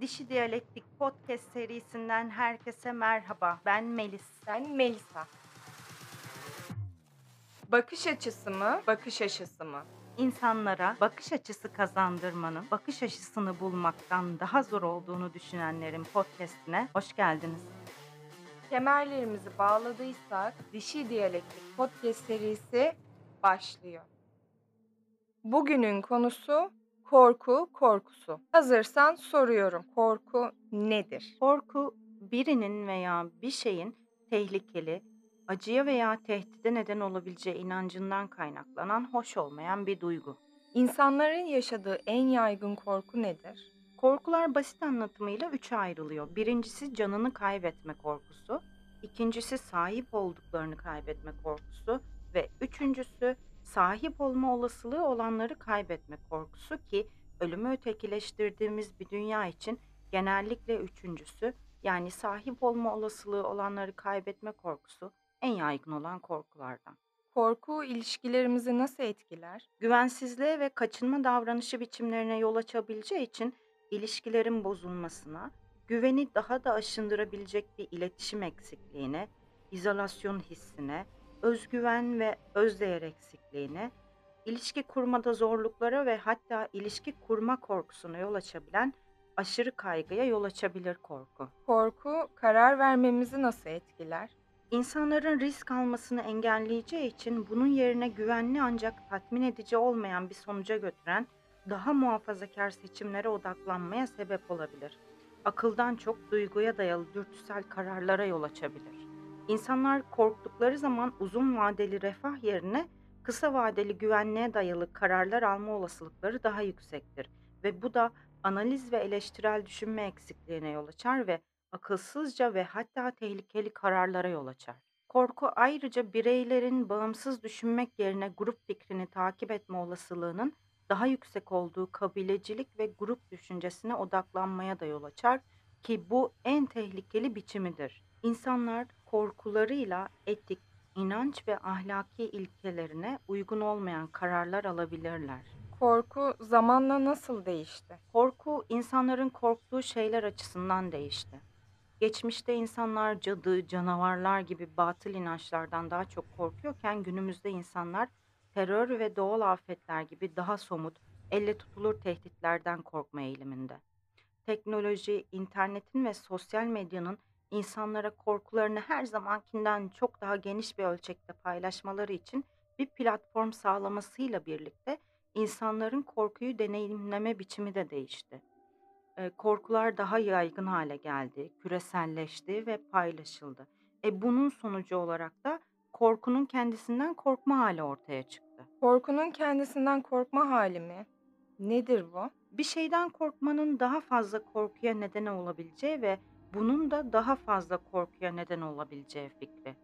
Dişi Diyalektik Podcast serisinden herkese merhaba. Ben Melis. Ben Melisa. Bakış açısı mı, bakış açısı mı? İnsanlara bakış açısı kazandırmanın, bakış açısını bulmaktan daha zor olduğunu düşünenlerin podcastine hoş geldiniz. Kemerlerimizi bağladıysak Dişi Diyalektik Podcast serisi başlıyor. Bugünün konusu korku korkusu. Hazırsan soruyorum. Korku nedir? Korku birinin veya bir şeyin tehlikeli, acıya veya tehdide neden olabileceği inancından kaynaklanan hoş olmayan bir duygu. İnsanların yaşadığı en yaygın korku nedir? Korkular basit anlatımıyla üçe ayrılıyor. Birincisi canını kaybetme korkusu, ikincisi sahip olduklarını kaybetme korkusu ve üçüncüsü sahip olma olasılığı olanları kaybetme korkusu ki ölümü ötekileştirdiğimiz bir dünya için genellikle üçüncüsü yani sahip olma olasılığı olanları kaybetme korkusu en yaygın olan korkulardan. Korku ilişkilerimizi nasıl etkiler? Güvensizliğe ve kaçınma davranışı biçimlerine yol açabileceği için ilişkilerin bozulmasına, güveni daha da aşındırabilecek bir iletişim eksikliğine, izolasyon hissine, özgüven ve özdeğer eksikliğine, ilişki kurmada zorluklara ve hatta ilişki kurma korkusuna yol açabilen aşırı kaygıya yol açabilir korku. Korku karar vermemizi nasıl etkiler? İnsanların risk almasını engelleyeceği için bunun yerine güvenli ancak tatmin edici olmayan bir sonuca götüren daha muhafazakar seçimlere odaklanmaya sebep olabilir. Akıldan çok duyguya dayalı dürtüsel kararlara yol açabilir. İnsanlar korktukları zaman uzun vadeli refah yerine kısa vadeli güvenliğe dayalı kararlar alma olasılıkları daha yüksektir ve bu da analiz ve eleştirel düşünme eksikliğine yol açar ve akılsızca ve hatta tehlikeli kararlara yol açar. Korku ayrıca bireylerin bağımsız düşünmek yerine grup fikrini takip etme olasılığının daha yüksek olduğu kabilecilik ve grup düşüncesine odaklanmaya da yol açar ki bu en tehlikeli biçimidir. İnsanlar korkularıyla etik, inanç ve ahlaki ilkelerine uygun olmayan kararlar alabilirler. Korku zamanla nasıl değişti? Korku insanların korktuğu şeyler açısından değişti. Geçmişte insanlar cadı, canavarlar gibi batıl inançlardan daha çok korkuyorken günümüzde insanlar terör ve doğal afetler gibi daha somut, elle tutulur tehditlerden korkma eğiliminde. Teknoloji, internetin ve sosyal medyanın insanlara korkularını her zamankinden çok daha geniş bir ölçekte paylaşmaları için bir platform sağlamasıyla birlikte insanların korkuyu deneyimleme biçimi de değişti. Eee, korkular daha yaygın hale geldi, küreselleşti ve paylaşıldı. E, bunun sonucu olarak da korkunun kendisinden korkma hali ortaya çıktı. Korkunun kendisinden korkma hali mi? Nedir bu? Bir şeyden korkmanın daha fazla korkuya neden olabileceği ve bunun da daha fazla korkuya neden olabileceği fikri.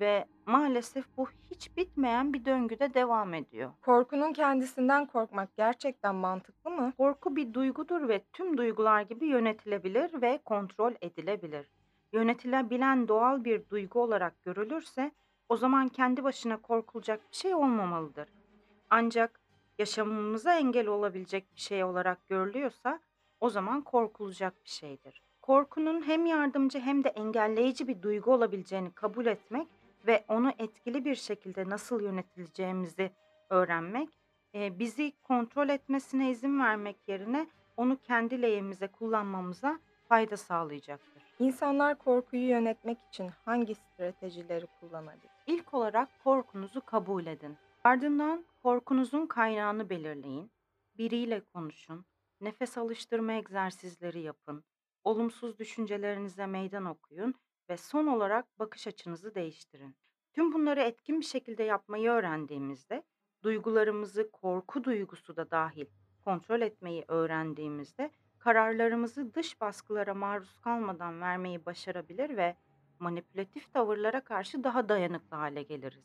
Ve maalesef bu hiç bitmeyen bir döngüde devam ediyor. Korkunun kendisinden korkmak gerçekten mantıklı mı? Korku bir duygudur ve tüm duygular gibi yönetilebilir ve kontrol edilebilir. Yönetilebilen doğal bir duygu olarak görülürse o zaman kendi başına korkulacak bir şey olmamalıdır. Ancak yaşamımıza engel olabilecek bir şey olarak görülüyorsa o zaman korkulacak bir şeydir. Korkunun hem yardımcı hem de engelleyici bir duygu olabileceğini kabul etmek ve onu etkili bir şekilde nasıl yönetileceğimizi öğrenmek, eee, bizi kontrol etmesine izin vermek yerine onu kendi lehimize kullanmamıza fayda sağlayacaktır. İnsanlar korkuyu yönetmek için hangi stratejileri kullanabilir? İlk olarak korkunuzu kabul edin. Ardından korkunuzun kaynağını belirleyin. Biriyle konuşun. Nefes alıştırma egzersizleri yapın. Olumsuz düşüncelerinize meydan okuyun ve son olarak bakış açınızı değiştirin. Tüm bunları etkin bir şekilde yapmayı öğrendiğimizde, duygularımızı korku duygusu da dahil kontrol etmeyi öğrendiğimizde kararlarımızı dış baskılara maruz kalmadan vermeyi başarabilir ve manipülatif tavırlara karşı daha dayanıklı hale geliriz.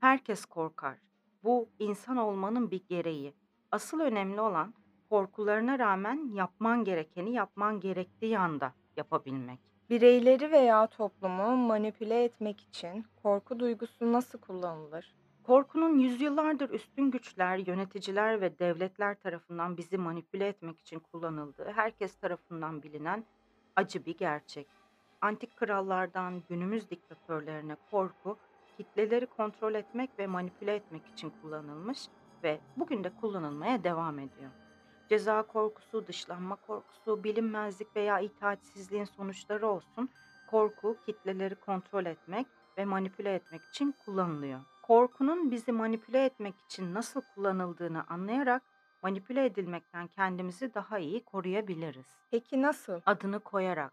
Herkes korkar. Bu insan olmanın bir gereği. Asıl önemli olan korkularına rağmen yapman gerekeni yapman gerektiği anda yapabilmek. Bireyleri veya toplumu manipüle etmek için korku duygusu nasıl kullanılır? Korkunun yüzyıllardır üstün güçler, yöneticiler ve devletler tarafından bizi manipüle etmek için kullanıldığı herkes tarafından bilinen acı bir gerçek. Antik krallardan günümüz diktatörlerine korku, kitleleri kontrol etmek ve manipüle etmek için kullanılmış ve bugün de kullanılmaya devam ediyor. Ceza korkusu, dışlanma korkusu, bilinmezlik veya itaatsizliğin sonuçları olsun, korku kitleleri kontrol etmek ve manipüle etmek için kullanılıyor. Korkunun bizi manipüle etmek için nasıl kullanıldığını anlayarak manipüle edilmekten kendimizi daha iyi koruyabiliriz. Peki nasıl? Adını koyarak.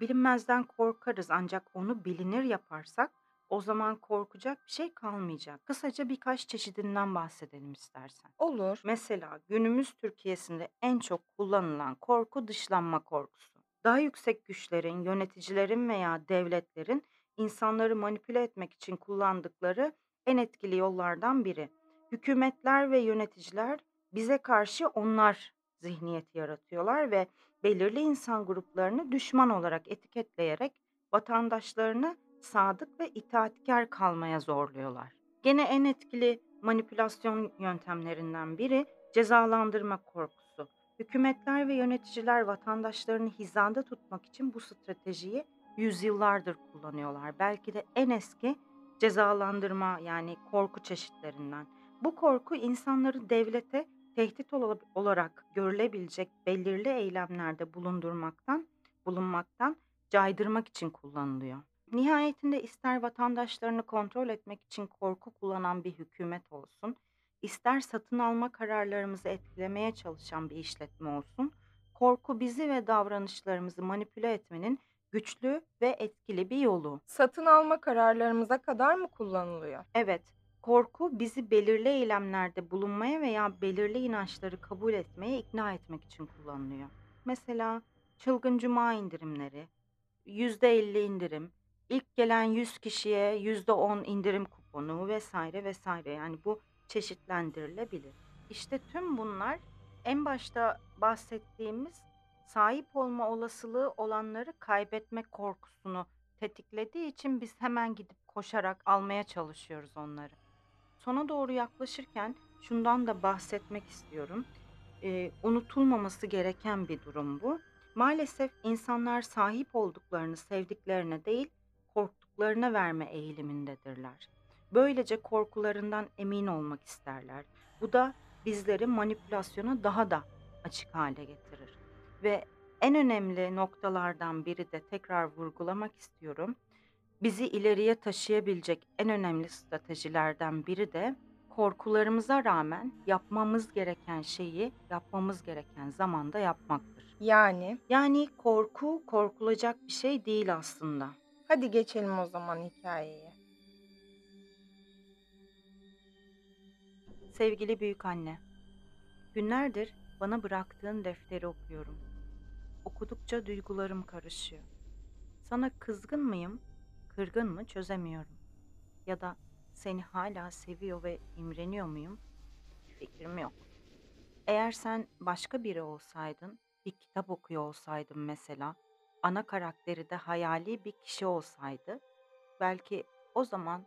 Bilinmezden korkarız ancak onu bilinir yaparsak o zaman korkacak bir şey kalmayacak. Kısaca birkaç çeşidinden bahsedelim istersen. Olur. Mesela günümüz Türkiye'sinde en çok kullanılan korku dışlanma korkusu. Daha yüksek güçlerin, yöneticilerin veya devletlerin insanları manipüle etmek için kullandıkları en etkili yollardan biri. Hükümetler ve yöneticiler bize karşı onlar zihniyeti yaratıyorlar ve belirli insan gruplarını düşman olarak etiketleyerek vatandaşlarını sadık ve itaatkar kalmaya zorluyorlar. Gene en etkili manipülasyon yöntemlerinden biri cezalandırma korkusu. Hükümetler ve yöneticiler vatandaşlarını hizada tutmak için bu stratejiyi yüzyıllardır kullanıyorlar. Belki de en eski cezalandırma yani korku çeşitlerinden. Bu korku insanları devlete tehdit ola- olarak görülebilecek belirli eylemlerde bulundurmaktan, bulunmaktan caydırmak için kullanılıyor. Nihayetinde ister vatandaşlarını kontrol etmek için korku kullanan bir hükümet olsun, ister satın alma kararlarımızı etkilemeye çalışan bir işletme olsun, korku bizi ve davranışlarımızı manipüle etmenin güçlü ve etkili bir yolu. Satın alma kararlarımıza kadar mı kullanılıyor? Evet, korku bizi belirli eylemlerde bulunmaya veya belirli inançları kabul etmeye ikna etmek için kullanılıyor. Mesela çılgın cuma indirimleri, %50 indirim, ilk gelen 100 kişiye %10 indirim kuponu vesaire vesaire. Yani bu çeşitlendirilebilir. İşte tüm bunlar en başta bahsettiğimiz sahip olma olasılığı olanları kaybetme korkusunu tetiklediği için biz hemen gidip koşarak almaya çalışıyoruz onları. Sona doğru yaklaşırken şundan da bahsetmek istiyorum. Eee, unutulmaması gereken bir durum bu. Maalesef insanlar sahip olduklarını sevdiklerine değil, korktuklarına verme eğilimindedirler. Böylece korkularından emin olmak isterler. Bu da bizleri manipülasyona daha da açık hale getirir. Ve en önemli noktalardan biri de tekrar vurgulamak istiyorum. Bizi ileriye taşıyabilecek en önemli stratejilerden biri de korkularımıza rağmen yapmamız gereken şeyi yapmamız gereken zamanda yapmaktır. Yani Yani korku korkulacak bir şey değil aslında. hadi geçelim o zaman hikayeye. Sevgili büyük anne, günlerdir bana bıraktığın defteri okuyorum. Okudukça duygularım karışıyor. Sana kızgın mıyım, kırgın mı çözemiyorum. Ya da seni hala seviyor ve imreniyor muyum? Fikrim yok. Eğer sen başka biri olsaydın, bir kitap okuyor olsaydın mesela, ana karakteri de hayali bir kişi olsaydı, belki o zaman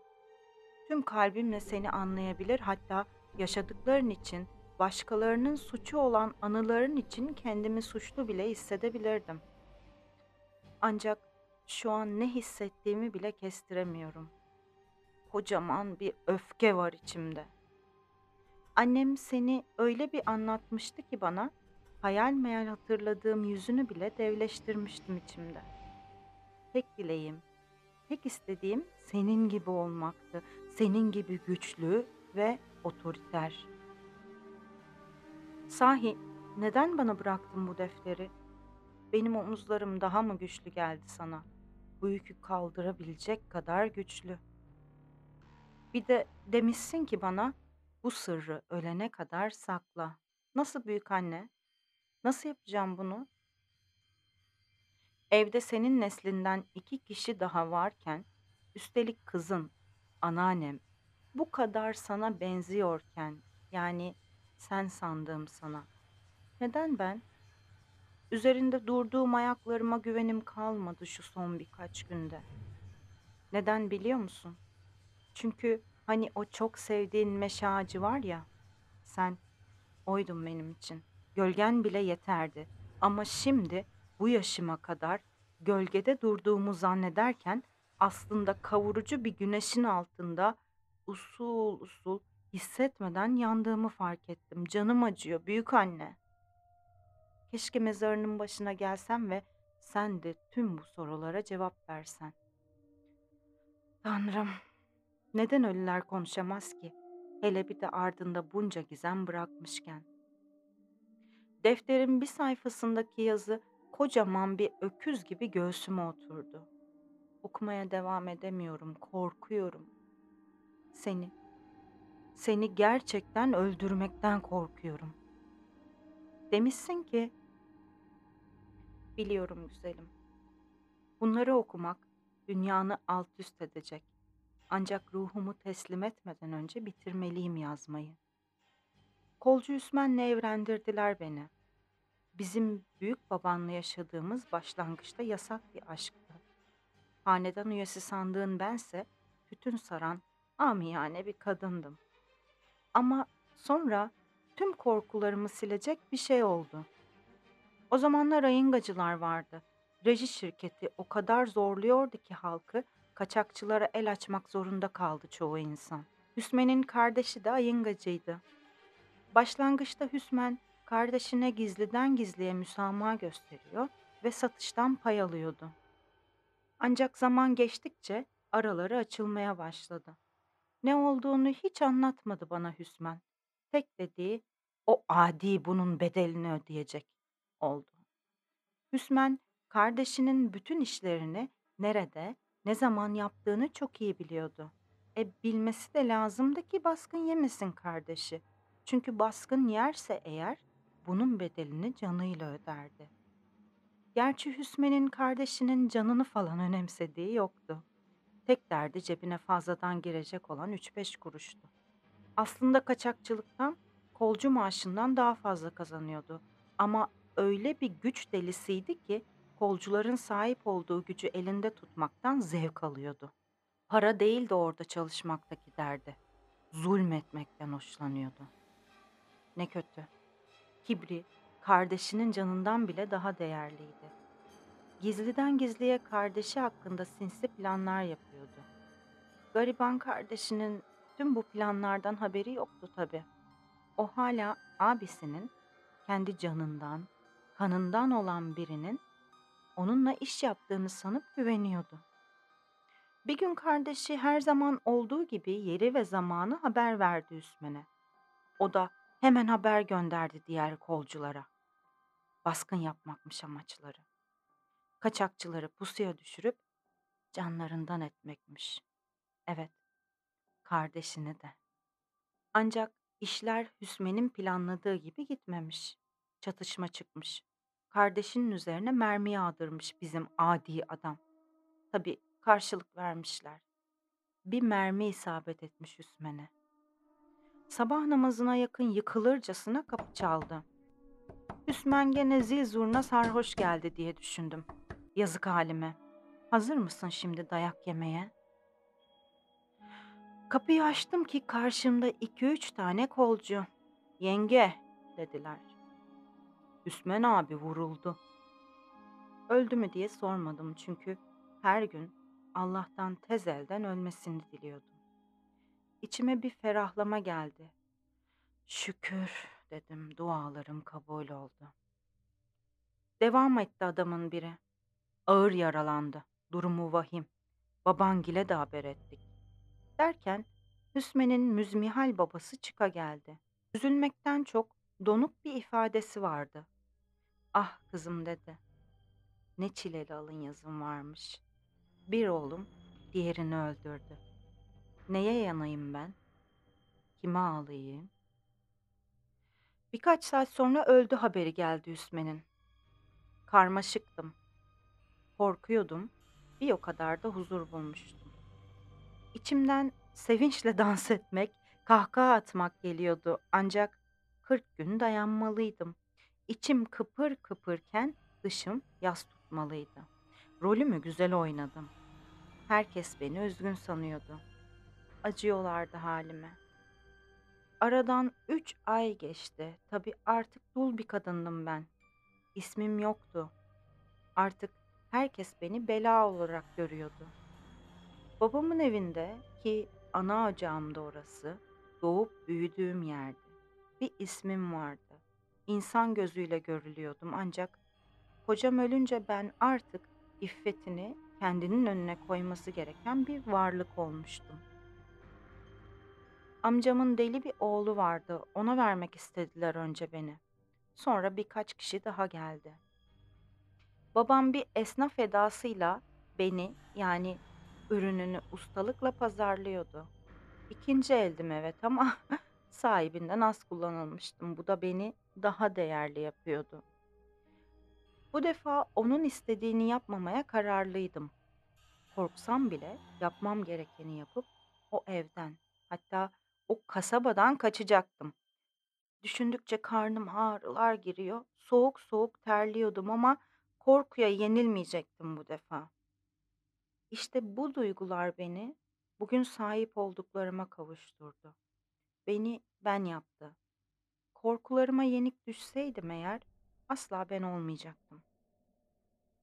tüm kalbimle seni anlayabilir, hatta yaşadıkların için, başkalarının suçu olan anıların için kendimi suçlu bile hissedebilirdim. Ancak şu an ne hissettiğimi bile kestiremiyorum. Kocaman bir öfke var içimde. Annem seni öyle bir anlatmıştı ki bana, hayal meyal hatırladığım yüzünü bile devleştirmiştim içimde. Tek dileğim, tek istediğim senin gibi olmaktı. Senin gibi güçlü ve otoriter. Sahi neden bana bıraktın bu defteri? Benim omuzlarım daha mı güçlü geldi sana? Bu yükü kaldırabilecek kadar güçlü. Bir de demişsin ki bana bu sırrı ölene kadar sakla. Nasıl büyük anne? Nasıl yapacağım bunu? Evde senin neslinden iki kişi daha varken, üstelik kızın, anneannem, bu kadar sana benziyorken, yani sen sandığım sana. Neden ben? Üzerinde durduğum ayaklarıma güvenim kalmadı şu son birkaç günde. Neden biliyor musun? Çünkü Hani o çok sevdiğin meşe ağacı var ya, sen oydun benim için. Gölgen bile yeterdi. Ama şimdi bu yaşıma kadar gölgede durduğumu zannederken aslında kavurucu bir güneşin altında usul usul hissetmeden yandığımı fark ettim. Canım acıyor büyük anne. Keşke mezarının başına gelsem ve sen de tüm bu sorulara cevap versen. Tanrım, neden ölüler konuşamaz ki? Hele bir de ardında bunca gizem bırakmışken. Defterin bir sayfasındaki yazı kocaman bir öküz gibi göğsüme oturdu. Okumaya devam edemiyorum, korkuyorum. Seni, seni gerçekten öldürmekten korkuyorum. Demişsin ki, biliyorum güzelim. Bunları okumak dünyanı alt üst edecek. Ancak ruhumu teslim etmeden önce bitirmeliyim yazmayı. Kolcu Üsmen'le evlendirdiler beni. Bizim büyük babanla yaşadığımız başlangıçta yasak bir aşktı. Hanedan üyesi sandığın bense tütün saran amiyane bir kadındım. Ama sonra tüm korkularımı silecek bir şey oldu. O zamanlar ayıngacılar vardı. Reji şirketi o kadar zorluyordu ki halkı kaçakçılara el açmak zorunda kaldı çoğu insan. Hüsmen'in kardeşi de ayıngacıydı. Başlangıçta Hüsmen kardeşine gizliden gizliye müsamaha gösteriyor ve satıştan pay alıyordu. Ancak zaman geçtikçe araları açılmaya başladı. Ne olduğunu hiç anlatmadı bana Hüsmen. Tek dediği o adi bunun bedelini ödeyecek oldu. Hüsmen kardeşinin bütün işlerini nerede, ne zaman yaptığını çok iyi biliyordu. E bilmesi de lazımdı ki baskın yemesin kardeşi. Çünkü baskın yerse eğer bunun bedelini canıyla öderdi. Gerçi Hüsmen'in kardeşinin canını falan önemsediği yoktu. Tek derdi cebine fazladan girecek olan 3-5 kuruştu. Aslında kaçakçılıktan kolcu maaşından daha fazla kazanıyordu. Ama öyle bir güç delisiydi ki kolcuların sahip olduğu gücü elinde tutmaktan zevk alıyordu. Para değil de orada çalışmaktaki derdi. Zulmetmekten hoşlanıyordu. Ne kötü. Kibri, kardeşinin canından bile daha değerliydi. Gizliden gizliye kardeşi hakkında sinsi planlar yapıyordu. Gariban kardeşinin tüm bu planlardan haberi yoktu tabii. O hala abisinin kendi canından, kanından olan birinin onunla iş yaptığını sanıp güveniyordu. Bir gün kardeşi her zaman olduğu gibi yeri ve zamanı haber verdi Üsmen'e. O da hemen haber gönderdi diğer kolculara. Baskın yapmakmış amaçları. Kaçakçıları pusuya düşürüp canlarından etmekmiş. Evet, kardeşini de. Ancak işler Hüsmen'in planladığı gibi gitmemiş. Çatışma çıkmış. Kardeşinin üzerine mermi yağdırmış bizim adi adam. Tabii karşılık vermişler. Bir mermi isabet etmiş Hüsmen'e. Sabah namazına yakın yıkılırcasına kapı çaldı. Hüsmen gene zil zurna sarhoş geldi diye düşündüm. Yazık halime. Hazır mısın şimdi dayak yemeye? Kapıyı açtım ki karşımda iki üç tane kolcu. Yenge dediler. Hüsmen abi vuruldu. Öldü mü diye sormadım çünkü her gün Allah'tan tez elden ölmesini diliyordum. İçime bir ferahlama geldi. Şükür dedim dualarım kabul oldu. Devam etti adamın biri. Ağır yaralandı. Durumu vahim. Babangile de haber ettik. Derken Hüsmen'in müzmihal babası çıka geldi. Üzülmekten çok donuk bir ifadesi vardı. Ah kızım dedi. Ne çileli alın yazım varmış. Bir oğlum diğerini öldürdü. Neye yanayım ben? Kime ağlayayım? Birkaç saat sonra öldü haberi geldi Hüsmen'in. Karmaşıktım. Korkuyordum. Bir o kadar da huzur bulmuştum. İçimden sevinçle dans etmek, kahkaha atmak geliyordu ancak 40 gün dayanmalıydım. İçim kıpır kıpırken dışım yas tutmalıydı. Rolümü güzel oynadım. Herkes beni üzgün sanıyordu. acıyorlardı halime. Aradan üç ay geçti. Tabii artık dul bir kadındım ben. İsmim yoktu. Artık herkes beni bela olarak görüyordu. Babamın evinde ki ana ocağım da orası, doğup büyüdüğüm yerdi. Bir ismim vardı. İnsan gözüyle görülüyordum ancak kocam ölünce ben artık iffetini kendinin önüne koyması gereken bir varlık olmuştum. Amcamın deli bir oğlu vardı. Ona vermek istediler önce beni. Sonra birkaç kişi daha geldi. Babam bir esnaf edasıyla beni yani ürününü ustalıkla pazarlıyordu. İkinci eldim evet ama sahibinden az kullanılmıştım. Bu da beni daha değerli yapıyordu. Bu defa onun istediğini yapmamaya kararlıydım. Korksam bile yapmam gerekeni yapıp o evden, hatta o kasabadan kaçacaktım. Düşündükçe karnım ağrılar giriyor. Soğuk soğuk terliyordum ama korkuya yenilmeyecektim bu defa. İşte bu duygular beni bugün sahip olduklarıma kavuşturdu. Beni ben yaptı. Korkularıma yenik düşseydim eğer asla ben olmayacaktım.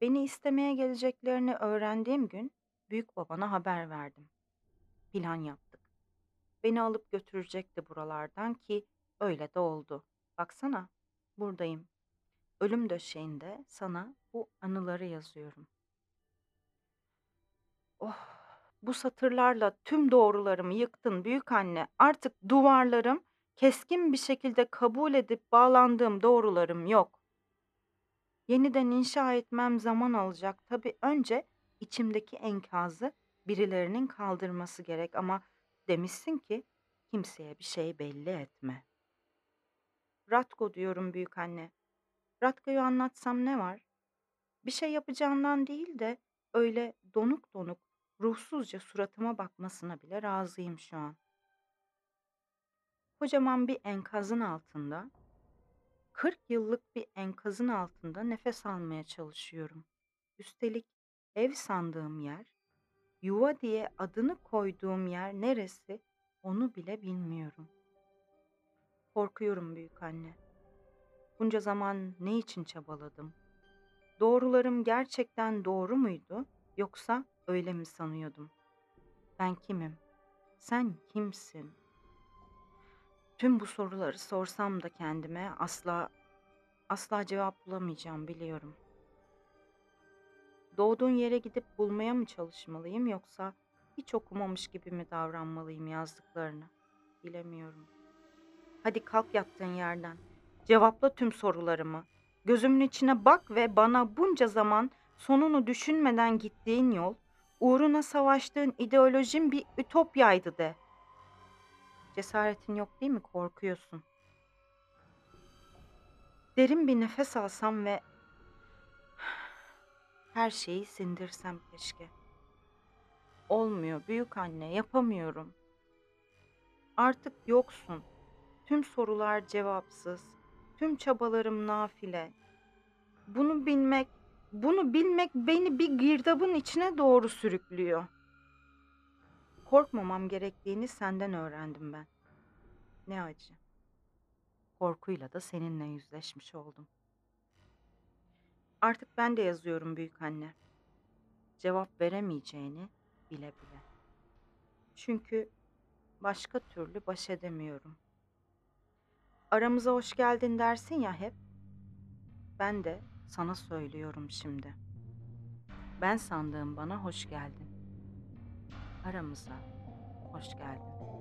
Beni istemeye geleceklerini öğrendiğim gün büyük babana haber verdim. Plan yaptık. Beni alıp götürecekti buralardan ki öyle de oldu. Baksana, buradayım. Ölüm döşeğinde sana bu anıları yazıyorum. Oh, bu satırlarla tüm doğrularımı yıktın büyük anne. Artık duvarlarım keskin bir şekilde kabul edip bağlandığım doğrularım yok. Yeniden inşa etmem zaman alacak. Tabii önce içimdeki enkazı birilerinin kaldırması gerek ama demişsin ki kimseye bir şey belli etme. Ratko diyorum büyük anne. Ratko'yu anlatsam ne var? Bir şey yapacağından değil de öyle donuk donuk, ruhsuzca suratıma bakmasına bile razıyım şu an. Kocaman bir enkazın altında, 40 yıllık bir enkazın altında nefes almaya çalışıyorum. Üstelik ev sandığım yer, yuva diye adını koyduğum yer neresi onu bile bilmiyorum. Korkuyorum büyük anne. Bunca zaman ne için çabaladım? Doğrularım gerçekten doğru muydu yoksa öyle mi sanıyordum? Ben kimim? Sen kimsin? Tüm bu soruları sorsam da kendime asla asla cevap bulamayacağım biliyorum. Doğduğun yere gidip bulmaya mı çalışmalıyım yoksa hiç okumamış gibi mi davranmalıyım yazdıklarını? Bilemiyorum. Hadi kalk yattığın yerden. Cevapla tüm sorularımı. Gözümün içine bak ve bana bunca zaman sonunu düşünmeden gittiğin yol, uğruna savaştığın ideolojin bir ütopyaydı de. Cesaretin yok değil mi? Korkuyorsun. Derin bir nefes alsam ve her şeyi sindirsem keşke. Olmuyor büyük anne, yapamıyorum. Artık yoksun. Tüm sorular cevapsız. Tüm çabalarım nafile. Bunu bilmek, bunu bilmek beni bir girdabın içine doğru sürüklüyor. Korkmamam gerektiğini senden öğrendim ben. Ne acı. Korkuyla da seninle yüzleşmiş oldum. Artık ben de yazıyorum büyük anne. Cevap veremeyeceğini bile bile. Çünkü başka türlü baş edemiyorum. Aramıza hoş geldin dersin ya hep. Ben de sana söylüyorum şimdi. Ben sandığım bana hoş geldin. Aramıza hoş geldin.